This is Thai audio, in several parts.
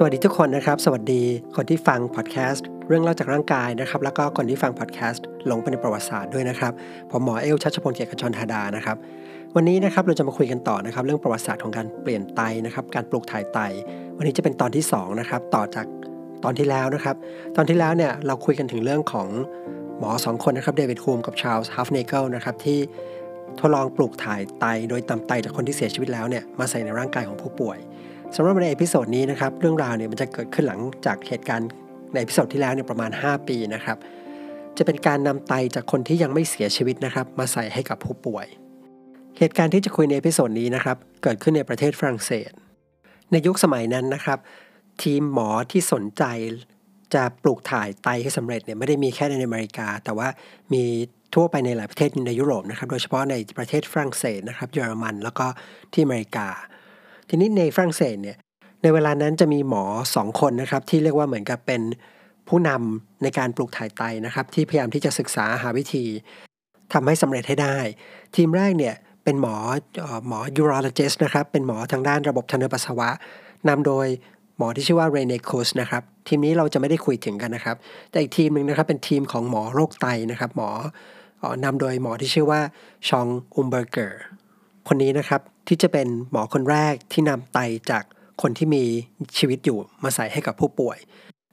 สวัสดีทุกคนนะครับ สวัสดีคนที่ฟังพอดแคสต์เรื่องเล่าจากร่างกายนะครับ แล้วก็คนที่ฟังพอดแคสต์หลงไปในประวัติศาสตร์ด้วยนะครับ ผมหมอเอ้วชัชพลเกียรติขจรธาดานะครับ วันนี้นะครับเราจะมาคุยกันต่อนะครับ เรื่องประวัติศาสตร์ของการเปลี่ยนไตนะครับ การปลูกถ่ายไต วันนี้จะเป็นตอนที่2นะครับต่อจากตอนที่แล้วนะครับ ตอนที่แล้วเนี่ยเราคุยกันถึงเรื่องของหมอ 2 คนนะครับเดวิดฮูมกับชาลส์ฮัฟเนเกิลนะครับที่ทดลองปลูกถ่ายไตโดยนำไตจากคนที่เสียชีวิตแล้วเนี่ยมาใส่ในร่างกายของผู้ป่วย สำหรับใน episode นี้นะครับเรื่องราวเนี่ยมันจะเกิดขึ้นหลังจากเหตุการณ์ใน episode ที่แล้วเนี่ยประมาณ 5 ปีนะครับ จะเป็นการนำไตจากคนที่ยังไม่เสียชีวิตนะครับ มาใส่ให้กับผู้ป่วย เหตุการณ์ที่จะคุยใน episode นี้นะครับเกิดขึ้นในประเทศฝรั่งเศส ในยุคสมัยนั้นนะครับ ทีมหมอที่สนใจจะปลูกถ่ายไตให้สำเร็จเนี่ยไม่ได้มีแค่ในอเมริกา แต่ว่ามีทั่วไปในหลายประเทศในยุโรปนะครับ โดยเฉพาะในประเทศฝรั่งเศสนะครับเยอรมันแล้วก็ที่อเมริกา ทีนี้ในฝรั่งเศสเนี่ยในเวลานั้นจะมีหมอสองคนนะครับ ที่เรียกว่าเหมือนกับเป็นผู้นำในการปลูกถ่ายไตนะครับ ที่พยายามที่จะศึกษาหาวิธีทำให้สำเร็จให้ได้ ทีมแรกเนี่ยเป็นหมอหมอ urologist นะครับ เป็นหมอทางด้านระบบทางเดินปัสสาวะนำโดยหมอที่ชื่อว่าเรเนโคสนะครับ ทีมนี้เราจะไม่ได้คุยถึงกันนะครับ แต่อีกทีมหนึ่งนะครับเป็นทีมของหมอโรคไตนะครับ หมอนำโดยหมอที่ชื่อว่าชองอุมเบอร์เกอร์คนนี้นะครับ ที่จะเป็นหมอคนแรกที่นำไตจากคนที่มีชีวิตอยู่มาใส่ให้กับผู้ป่วย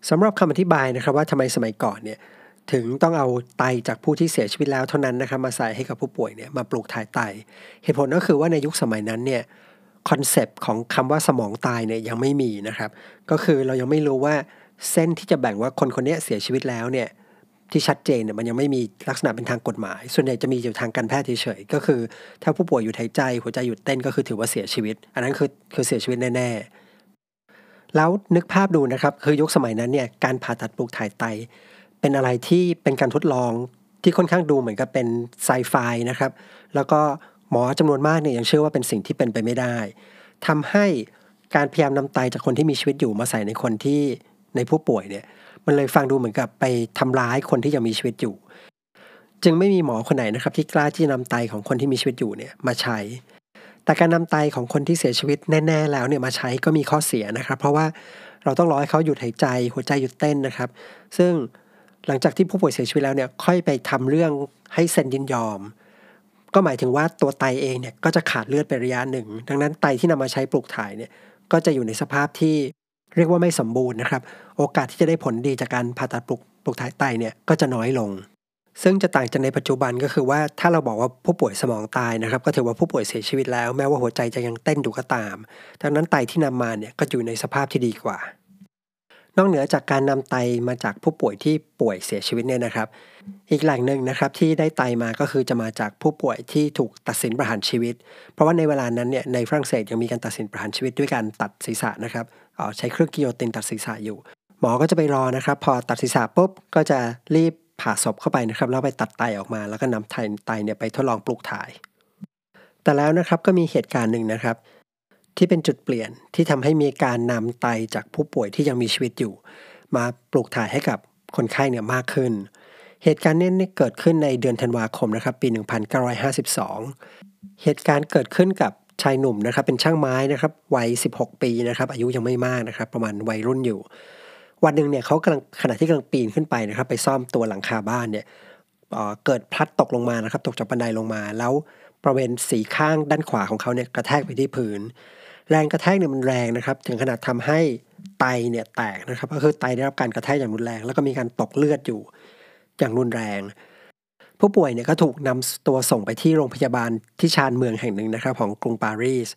สำหรับคำอธิบายนะครับว่าทำไมสมัยก่อนเนี่ยถึงต้องเอาไตจากผู้ที่เสียชีวิตแล้วเท่านั้นนะครับมาใส่ให้กับผู้ป่วยเนี่ยมาปลูกถ่ายไต เหตุผลก็คือว่าในยุคสมัยนั้นเนี่ย concept ของคำว่าสมองตายเนี่ยยังไม่มีนะครับ ก็คือเรายังไม่รู้ว่าเส้นที่จะแบ่งว่าคนคนนี้เสียชีวิตแล้วเนี่ย ที่ชัดเจนเนี่ยมันยังไม่มีลักษณะเป็นทางกฎหมาย ส่วนใหญ่จะมีอยู่ทางการแพทย์เฉยๆก็คือ ถ้าผู้ป่วยหยุดหายใจหัวใจหยุดเต้นก็คือถือว่าเสียชีวิต อันนั้นคือคือเสียชีวิตแน่ๆ แล้วนึกภาพดูนะครับ คือยุคสมัยนั้นเนี่ยการผ่าตัดปลูกถ่ายไต เป็นอะไรที่เป็นการทดลองที่ค่อนข้างดูเหมือนกับเป็นไซไฟนะครับ แล้วก็หมอจำนวนมากเนี่ยยังเชื่อว่าเป็นสิ่งที่เป็นไปไม่ได้ทำให้การพยายามนำไตจากคนที่มีชีวิตอยู่มาใส่ในคนที่ในผู้ป่วยเนี่ย มันเลยฟังดูเหมือนกับไปทำร้ายคนที่ยังมีชีวิตอยู่ จึงไม่มีหมอคนไหนนะครับ ที่กล้าที่จะนำไตของคนที่มีชีวิตอยู่เนี่ยมาใช้ แต่การนำไตของคนที่เสียชีวิตแน่ๆแล้วเนี่ยมาใช้ก็มีข้อเสียนะครับ เพราะว่าเราต้องรอให้เขาหยุดหายใจ หัวใจหยุดเต้นนะครับ ซึ่งหลังจากที่ผู้ป่วยเสียชีวิตแล้วเนี่ยค่อยไปทำเรื่องให้เซ็นยินยอม ก็หมายถึงว่าตัวไตเองเนี่ยก็จะขาดเลือดไประยะหนึ่ง ดังนั้นไตที่นำมาใช้ปลูกถ่ายเนี่ยก็จะอยู่ในสภาพที่ เรียกว่าไม่สมบูรณ์นะครับ โอกาสที่จะได้ผลดีจากการผ่าตัดปลุกปลุกถ่ายไตเนี่ยก็จะน้อยลง ซึ่งจะต่างจากในปัจจุบันก็คือว่าถ้าเราบอกว่าผู้ป่วยสมองตายนะครับ ก็ถือว่าผู้ป่วยเสียชีวิตแล้ว แม้ว่าหัวใจจะยังเต้นอยู่ก็ตาม ดังนั้นไตที่นำมาเนี่ยก็อยู่ในสภาพที่ดีกว่า นอกเหนือจากการนำไตมาจากผู้ป่วยที่ป่วยเสียชีวิตเนี่ยนะครับ อีกแหล่งหนึ่งนะครับที่ได้ไตมาก็คือจะมาจากผู้ป่วยที่ถูกตัดสินประหารชีวิต เพราะว่าในเวลานั้นเนี่ยในฝรั่งเศสยังมีการตัดสินประหารชีวิตด้วยการตัดศีรษะนะครับใช้เครื่องกิโยตินตัดศีรษะอยู่ หมอก็จะไปรอนะครับ พอตัดศีรษะปุ๊บก็จะรีบผ่าศพเข้าไปนะครับแล้วไปตัดไตออกมา แล้วก็นำไตไตเนี่ยไปทดลองปลูกถ่าย แต่แล้วนะครับก็มีเหตุการณ์หนึ่งนะครับ ที่เป็นจุดเปลี่ยนที่ทำให้มีการนำไตจากผู้ป่วยที่ยังมีชีวิตอยู่ มาปลูกถ่ายให้กับคนไข้เนี่ยมากขึ้น เหตุการณ์นี้เกิดขึ้นในเดือนธันวาคมนะครับปี 1952 เหตุการณ์เกิดขึ้นกับชายหนุ่มนะครับเป็นช่างไม้นะครับวัย 16 ปีนะครับอายุยังไม่มากนะครับ ประมาณวัยรุ่นอยู่ วันหนึ่งเนี่ยเขากำลังขณะที่กำลังปีนขึ้นไปนะครับ ไปซ่อมตัวหลังคาบ้านเนี่ยเกิดพลัดตกลงมานะครับ ตกจากบันไดลงมาแล้วบริเวณสีข้างด้านขวาของเขาเนี่ยกระแทกไปที่พื้น แรงกระแทกเนี่ยมันแรงนะครับ ถึงขนาดทำให้ไตเนี่ยแตกนะครับ ก็คือไตได้รับการกระแทกอย่างรุนแรง แล้วก็มีการตกเลือดอยู่อย่างรุนแรง ผู้ป่วยเนี่ยก็ถูกนำตัวส่งไปที่โรงพยาบาลที่ชานเมืองแห่งหนึ่งนะครับ ของกรุงปารีส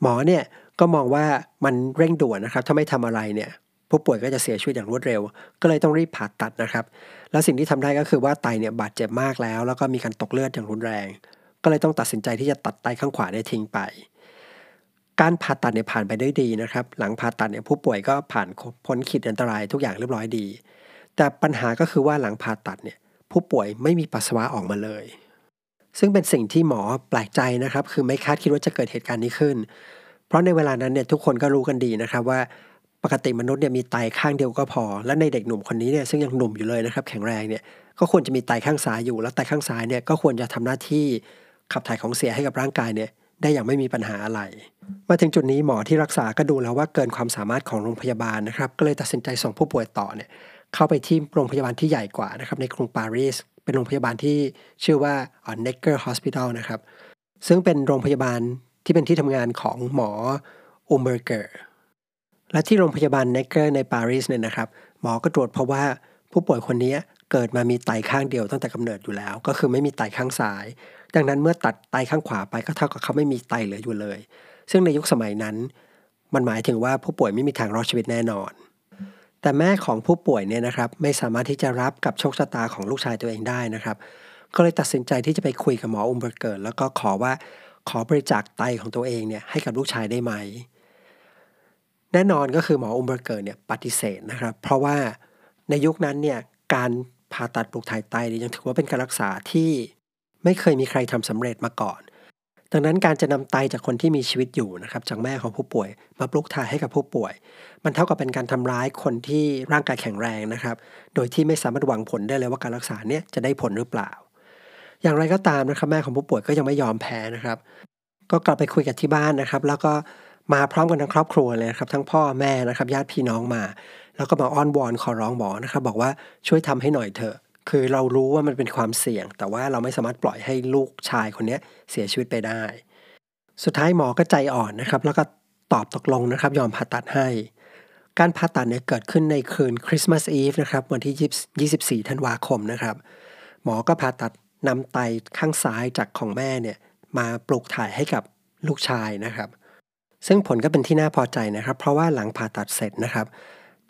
หมอเนี่ยก็มองว่ามันเร่งด่วนนะครับ ถ้าไม่ทำอะไรเนี่ยผู้ป่วยก็จะเสียชีวิตอย่างรวดเร็ว ก็เลยต้องรีบผ่าตัดนะครับ แล้วสิ่งที่ทำได้ก็คือว่าไตเนี่ยบาดเจ็บมากแล้ว แล้วก็มีการตกเลือดอย่างรุนแรง ก็เลยต้องตัดสินใจที่จะตัดไตข้างขวาได้ทิ้งไป การผ่าตัดเนี่ยผ่านไปได้ดีนะครับ หลังผ่าตัดเนี่ยผู้ป่วยก็ผ่านพ้นขีดอันตรายทุกอย่างเรียบร้อยดี แต่ปัญหาก็คือว่าหลังผ่าตัดเนี่ยผู้ป่วยไม่มีปัสสาวะออกมาเลย ซึ่งเป็นสิ่งที่หมอแปลกใจนะครับ คือไม่คาดคิดว่าจะเกิดเหตุการณ์นี้ขึ้น เพราะในเวลานั้นเนี่ยทุกคนก็รู้กันดีนะครับว่าปกติมนุษย์เนี่ยมีไตข้างเดียวก็พอ และในเด็กหนุ่มคนนี้เนี่ยซึ่งยังหนุ่มอยู่เลยนะครับ แข็งแรงเนี่ยก็ควรจะมีไตข้างซ้ายอยู่ แล้วไตข้างซ้ายเนี่ยก็ควรจะทำหน้าที่ขับถ่ายของเสียให้กับร่างกายเนี่ย ได้อย่างไม่มีปัญหาอะไร มาถึงจุดนี้หมอที่รักษาก็ดูแล้วว่าเกินความสามารถของโรงพยาบาลนะครับ ก็เลยตัดสินใจส่งผู้ป่วยต่อเนี่ยเข้าไปที่โรงพยาบาลที่ใหญ่กว่านะครับในกรุงปารีสเป็นโรงพยาบาลที่ชื่อว่า Necker Hospital นะครับ ซึ่งเป็นโรงพยาบาลที่เป็นที่ทำงานของหมออุมเบอร์เกอร์และที่โรงพยาบาล Necker ในปารีสเนี่ยนะครับ หมอก็ตรวจเพราะว่าผู้ป่วยคนนี้เกิดมามีไตข้างเดียวตั้งแต่กำเนิดอยู่แล้ว ก็คือไม่มีไตข้างซ้าย ดังนั้นเมื่อตัดไตข้างขวาไปก็เท่ากับเขาไม่มีไตเหลืออยู่เลย ซึ่งในยุคสมัยนั้น มันหมายถึงว่าผู้ป่วยไม่มีทางรอดชีวิตแน่นอน แต่แม่ของผู้ป่วยเนี่ยนะครับไม่สามารถที่จะรับกับโชคชะตาของลูกชายตัวเองได้นะครับ ก็เลยตัดสินใจที่จะไปคุยกับหมออุมเบอร์เกอร์แล้วก็ขอว่าขอบริจาคไตของตัวเองเนี่ยให้กับลูกชายได้ไหม แน่นอนก็คือหมออุมเบอร์เกอร์เนี่ยปฏิเสธนะครับ เพราะว่าในยุคนั้นเนี่ยการผ่าตัดปลูกถ่ายไตยังถือว่าเป็นการรักษาที่ ไม่เคยมีใครทำสำเร็จมาก่อน ดังนั้นการจะนำไตจากคนที่มีชีวิตอยู่นะครับจากแม่ของผู้ป่วย มาปลูกถ่ายให้กับผู้ป่วย มันเท่ากับเป็นการทำร้ายคนที่ร่างกายแข็งแรงนะครับ โดยที่ไม่สามารถหวังผลได้เลยว่าการรักษาเนี่ยจะได้ผลหรือเปล่า อย่างไรก็ตามนะครับ แม่ของผู้ป่วยก็ยังไม่ยอมแพ้นะครับ ก็กลับไปคุยกับที่บ้านนะครับ แล้วก็มาพร้อมกันทั้งครอบครัวเลยครับ ทั้งพ่อแม่นะครับญาติพี่น้องมา แล้วก็มาอ้อนวอนขอร้องหมอนะครับ บอกว่าช่วยทำให้หน่อยเถอะ คือเรารู้ว่ามันเป็นความเสี่ยง แต่ว่าเราไม่สามารถปล่อยให้ลูกชายคนนี้เสียชีวิตไปได้ สุดท้ายหมอก็ใจอ่อนนะครับ แล้วก็ตอบตกลงนะครับ ยอมผ่าตัดให้ การผ่าตัดเนี่ยเกิดขึ้นในคืนคริสต์มาสอีฟนะครับวันที่ 24 ธันวาคมนะครับ หมอก็ผ่าตัดนำไตข้างซ้ายจากของแม่เนี่ยมาปลูกถ่ายให้กับลูกชายนะครับ ซึ่งผลก็เป็นที่น่าพอใจนะครับ เพราะว่าหลังผ่าตัดเสร็จนะครับ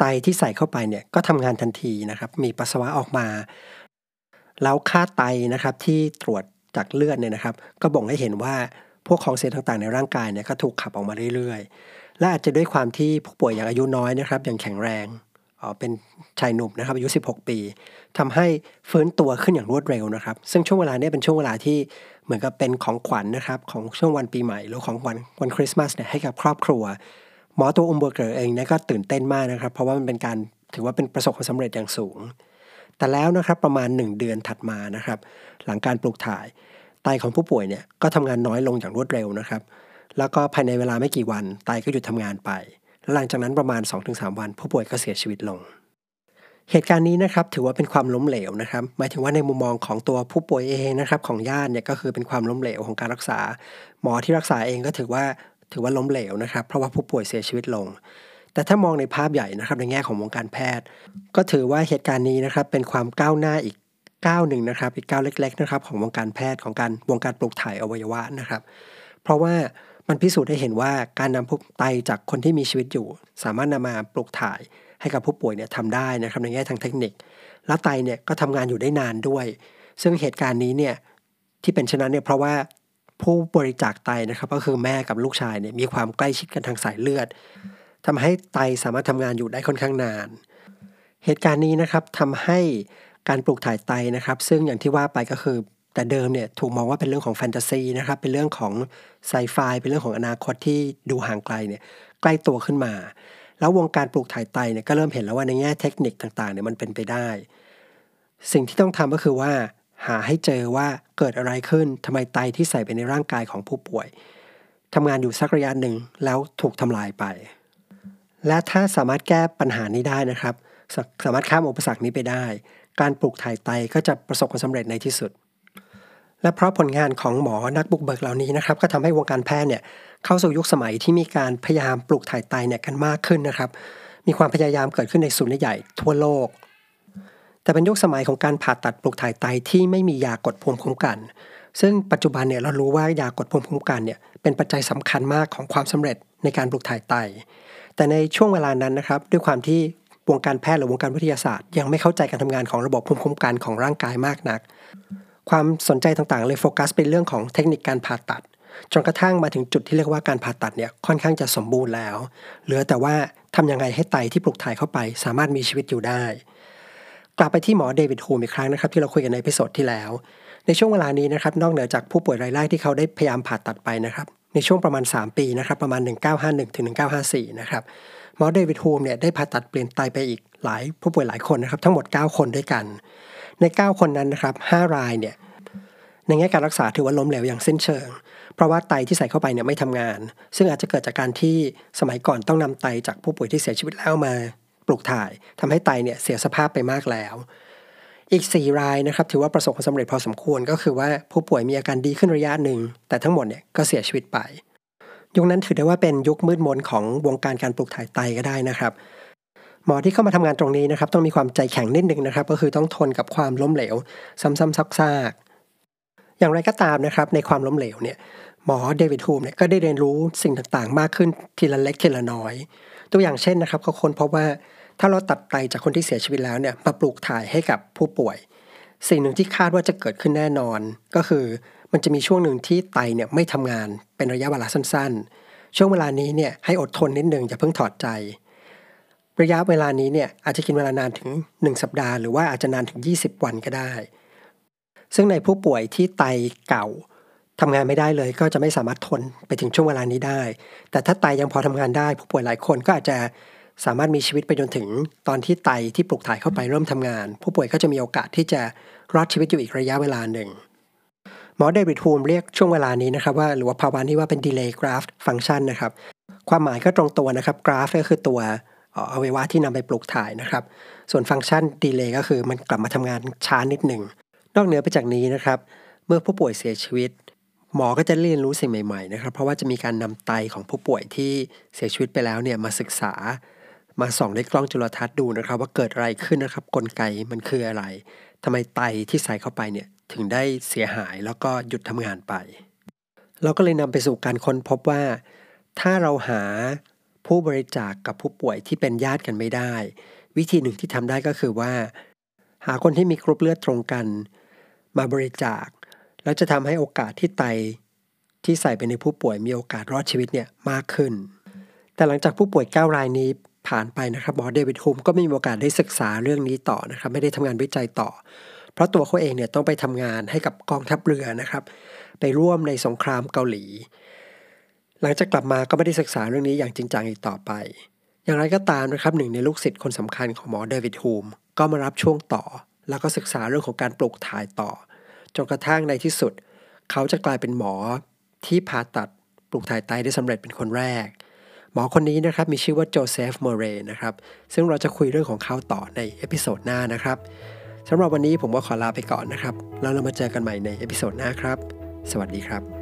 ไตที่ใส่เข้าไปเนี่ยก็ทำงานทันทีนะครับ มีปัสสาวะออกมา แล้วค่าไตนะครับที่ตรวจจากเลือดเนี่ยนะครับ ก็บ่งให้เห็นว่าพวกของเสียต่างๆ ในร่างกายเนี่ยก็ถูกขับออกมาเรื่อยๆ และอาจจะด้วยความที่ผู้ป่วยอย่างอายุน้อยนะครับอย่างแข็งแรงอ๋อเป็นชายหนุ่มนะครับอายุ 16 ปีทำให้ฟื้นตัวขึ้นอย่างรวดเร็วนะครับ ซึ่งช่วงเวลานี้เป็นช่วงเวลาที่เหมือนกับเป็นของขวัญนนะครับของช่วงวันปีใหม่ หรือของวันวันคริสต์มาสเนี่ยให้กับครอบครัว หมอตัวอุมเบอร์เกอร์เองเนี่ยก็ตื่นเต้นมากนะครับ เพราะว่ามันเป็นการถือว่าเป็นประสบความสำเร็จอย่างสูง แต่แล้วนะครับประมาณ 1 เดือนถัดมานะครับ หลังการปลูกถ่ายไตของผู้ป่วยเนี่ยก็ทำงานน้อยลงอย่างรวดเร็วนะครับ แล้วก็ภายในเวลาไม่กี่วันไตก็หยุดทำงานไปหลังจากนั้นประมาณ 2-3 วัน ผู้ป่วยก็เสียชีวิตลง เหตุการณ์นี้นะครับถือว่าเป็นความล้มเหลวนะครับหมายถึงว่าในมุมมองของตัวผู้ป่วยเองนะครับของญาติเนี่ยก็คือเป็นความล้มเหลวของการรักษา หมอที่รักษาเองก็ถือว่า ถือว่าล้มเหลวนะครับ เพราะว่าผู้ป่วยเสียชีวิตลง แต่ถ้ามองในภาพใหญ่นะครับในแง่ของวงการแพทย์ ก็ถือว่าเหตุการณ์นี้นะครับเป็นความก้าวหน้าอีกก้าวหนึ่งนะครับ อีกก้าวเล็ก ๆ นะครับ ของวงการแพทย์ของการวงการปลูกถ่ายอวัยวะนะครับ เพราะว่ามันพิสูจน์ได้เห็นว่าการนำพวกไตจากคนที่มีชีวิตอยู่ สามารถนำมาปลูกถ่ายให้กับผู้ป่วยเนี่ยทำได้นะครับในแง่ทางเทคนิค แล้วไตเนี่ยก็ทำงานอยู่ได้นานด้วย ซึ่งเหตุการณ์นี้เนี่ยที่เป็นเช่นนั้นเนี่ยเพราะว่า ผู้บริจาคไตนะครับ ก็คือแม่กับลูกชายเนี่ยมีความใกล้ชิดกันทางสายเลือดทำให้ไตสามารถทำงานอยู่ได้ค่อนข้างนาน เหตุการณ์นี้นะครับทำให้การปลูกถ่ายไตนะครับ ซึ่งอย่างที่ว่าไปก็คือแต่เดิมเนี่ยถูกมองว่าเป็นเรื่องของแฟนตาซีนะครับเป็นเรื่องของไซไฟเป็นเรื่องของอนาคตที่ดูห่างไกลเนี่ยใกล้ตัวขึ้นมา แล้ววงการปลูกถ่ายไตเนี่ยก็เริ่มเห็นแล้วว่าในแง่เทคนิคต่างๆเนี่ยมันเป็นไปได้ สิ่งที่ต้องทำก็คือว่า หาให้เจอว่าเกิดอะไรขึ้นทำไมไตที่ใส่ไปในร่างกายของผู้ป่วยทำงานอยู่สักระยะหนึ่งแล้วถูกทำลายไป และถ้าสามารถแก้ปัญหานี้ได้นะครับสสามารถข้ามอุปสรรคนี้ไปได้ การปลูกถ่ายไตก็จะประสบความสำเร็จในที่สุด และเพราะผลงานของหมอนักบุกเบิกเหล่านี้นะครับ ก็ทำให้วงการแพทย์เนี่ยเข้าสู่ยุคสมัยที่มีการพยายามปลูกถ่ายไตเนี่ยกันมากขึ้นนะครับ มีความพยายามเกิดขึ้นในศูนย์ใหญ่ทั่วโลก แต่เป็นยุคสมัยของการผ่าตัดปลูกถ่ายไตที่ไม่มียากดภูมิคุ้มกัน ซึ่งปัจจุบันเนี่ยเรารู้ว่ายากดภูมิคุ้มกันเนี่ยเป็นปัจจัยสำคัญมากของความสำเร็จในการปลูกถ่ายไต แต่ในช่วงเวลานั้นนะครับด้วยความที่วงการแพทย์หรือวงการวิทยาศาสตร์ ยังไม่เข้าใจการทำงานของระบบภูมิคุ้มกันของร่างกายมากนัก ความสนใจต่างๆ เลยโฟกัสเป็นเรื่องของเทคนิคการผ่าตัด จนกระทั่งมาถึงจุดที่เรียกว่าการผ่าตัดเนี่ยค่อนข้างจะสมบูรณ์แล้ว เหลือแต่ว่าทำยังไงให้ไตที่ปลูกถ่ายเข้าไป สามารถมีชีวิตอยู่ได้ กลับไปที่หมอเดวิดฮูมอีกครั้งนะครับ ที่เราคุยกันใน episode ที่แล้ว ในช่วงเวลานี้นะครับนอกเหนือจากผู้ป่วยรายแรกที่เขาได้พยายามผ่าตัดไปนะครับในช่วงประมาณ 3 ปีนะครับประมาณ 1951ถึง1954 นะครับหมอเดวิดฮูมเนี่ยได้ผ่าตัดเปลี่ยนไตไปอีกหลายผู้ป่วยหลายคนนะครับทั้งหมด 9 คนด้วยกัน ใน 9 คนนั้นนะครับ5รายเนี่ยในแง่การรักษาถือว่าล้มเหลวอย่างสิ้นเชิง เพราะว่าไตที่ใส่เข้าไปเนี่ยไม่ทำงาน ซึ่งอาจจะเกิดจากการที่สมัยก่อนต้องนำไตจากผู้ป่วยที่เสียชีวิตแล้วมา ปลูกถ่ายทำให้ไตเนี่ยเสียสภาพไปมากแล้ว อีก 4 รายนะครับถือว่าประสบความสำเร็จพอสมควรก็คือว่าผู้ป่วยมีอาการดีขึ้นระยะหนึ่ง แต่ทั้งหมดเนี่ยก็เสียชีวิตไป ยุคนั้นถือได้ว่าเป็นยุคมืดมนของวงการการปลูกถ่ายไตก็ได้นะครับหมอที่เข้ามาทำงานตรงนี้นะครับต้องมีความใจแข็งนิดนึงนะครับ ก็คือต้องทนกับความล้มเหลว ซ้ำๆซากๆอย่างไรก็ตามนะครับ ในความล้มเหลวเนี่ย หมอเดวิดฮูมเนี่ยก็ได้เรียนรู้สิ่งต่างๆ มากขึ้นทีละเล็กทีละน้อย ตัวอย่างเช่นนะครับเขาค้นพบว่าถ้าเราตัดไตจากคนที่เสียชีวิตแล้วเนี่ยมาปลูกถ่ายให้กับผู้ป่วย สิ่งหนึ่งที่คาดว่าจะเกิดขึ้นแน่นอน ก็คือมันจะมีช่วงหนึ่งที่ไตเนี่ยไม่ทำงานเป็นระยะเวลาสั้น ๆ ช่วงเวลานี้เนี่ยให้อดทนนิดหนึ่งอย่าเพิ่งถอดใจ ระยะเวลานี้เนี่ยอาจจะกินเวลานานถึง 1 สัปดาห์ หรือว่าอาจจะนานถึง 20 วันก็ได้ ซึ่งในผู้ป่วยที่ไตเก่า ทำงานไม่ได้เลยก็จะไม่สามารถทนไปถึงช่วงเวลานี้ได้ แต่ถ้าไตยังพอทำงานได้ ผู้ป่วยหลายคนก็อาจจะสามารถมีชีวิตไปจนถึงตอนที่ไตที่ปลูกถ่ายเข้าไปเริ่มทำงาน ผู้ป่วยก็จะมีโอกาสที่จะรอดชีวิตอยู่อีกระยะเวลาหนึ่งหมอเดวิดฮูมเรียกช่วงเวลานี้นะครับว่าหรือว่าภาวะนี้ว่าเป็น delay graft function นะครับความหมายก็ตรงตัวนะครับ graft ก็คือตัวอวัยวะที่นำไปปลูกถ่ายนะครับ ส่วนฟังก์ชัน delay ก็คือมันกลับมาทำงานช้านิดหนึ่งนอกเหนือไปจากนี้นะครับ เมื่อผู้ป่วยเสียชีวิต หมอก็จะเรียนรู้สิ่งใหม่ ๆ นะครับ เพราะว่าจะมีการนำไตของผู้ป่วยที่เสียชีวิตไปแล้วเนี่ยมาศึกษา มาส่องด้วยกล้องจุลทรรศน์ดูนะครับ ว่าเกิดอะไรขึ้นนะครับ กลไกมันคืออะไรทำไมไตที่ใส่เข้าไปเนี่ยถึงได้เสียหายแล้วก็หยุดทำงานไป เราก็เลยนำไปสู่การค้นพบว่า ถ้าเราหาผู้บริจาคกกับผู้ป่วยที่เป็นญาติกันไม่ได้ วิธีหนึ่งที่ทำได้ก็คือว่า หาคนที่มีกรุ๊ปเลือดตรงกัน มาบริจาค แล้วจะทำให้โอกาสที่ไตที่ใส่ไปในผู้ป่วยมีโอกาสรอดชีวิตเนี่ยมากขึ้น แต่หลังจากผู้ป่วย 9 รายนี้ผ่านไปนะครับหมอเดวิดฮูมก็ไม่มีโอกาสได้ศึกษาเรื่องนี้ต่อนะครับ ไม่ได้ทำงานวิจัยต่อ เพราะตัวเขาเองเนี่ยต้องไปทำงานให้กับกองทัพเรือนะครับ ไปร่วมในสงครามเกาหลี หลังจากกลับมาก็ไม่ได้ศึกษาเรื่องนี้อย่างจริงจังอีกต่อไป อย่างไรก็ตามนะครับหนึ่งในลูกศิษย์คนสำคัญของหมอเดวิดฮูมก็มารับช่วงต่อ แล้วก็ศึกษาเรื่องของการปลูกถ่ายต่อ จนกระทั่งในที่สุด เขาจะกลายเป็นหมอที่ผ่าตัดปลูกถ่ายไตได้สำเร็จเป็นคนแรก หมอคนนี้นะครับมีชื่อว่าโจเซฟเมอร์เรย์นะครับ ซึ่งเราจะคุยเรื่องของเขาต่อใน episode หน้านะครับสำหรับวันนี้ผมก็ขอลาไปก่อนนะครับ แล้วเรามาเจอกันใหม่ใน episode หน้าครับ สวัสดีครับ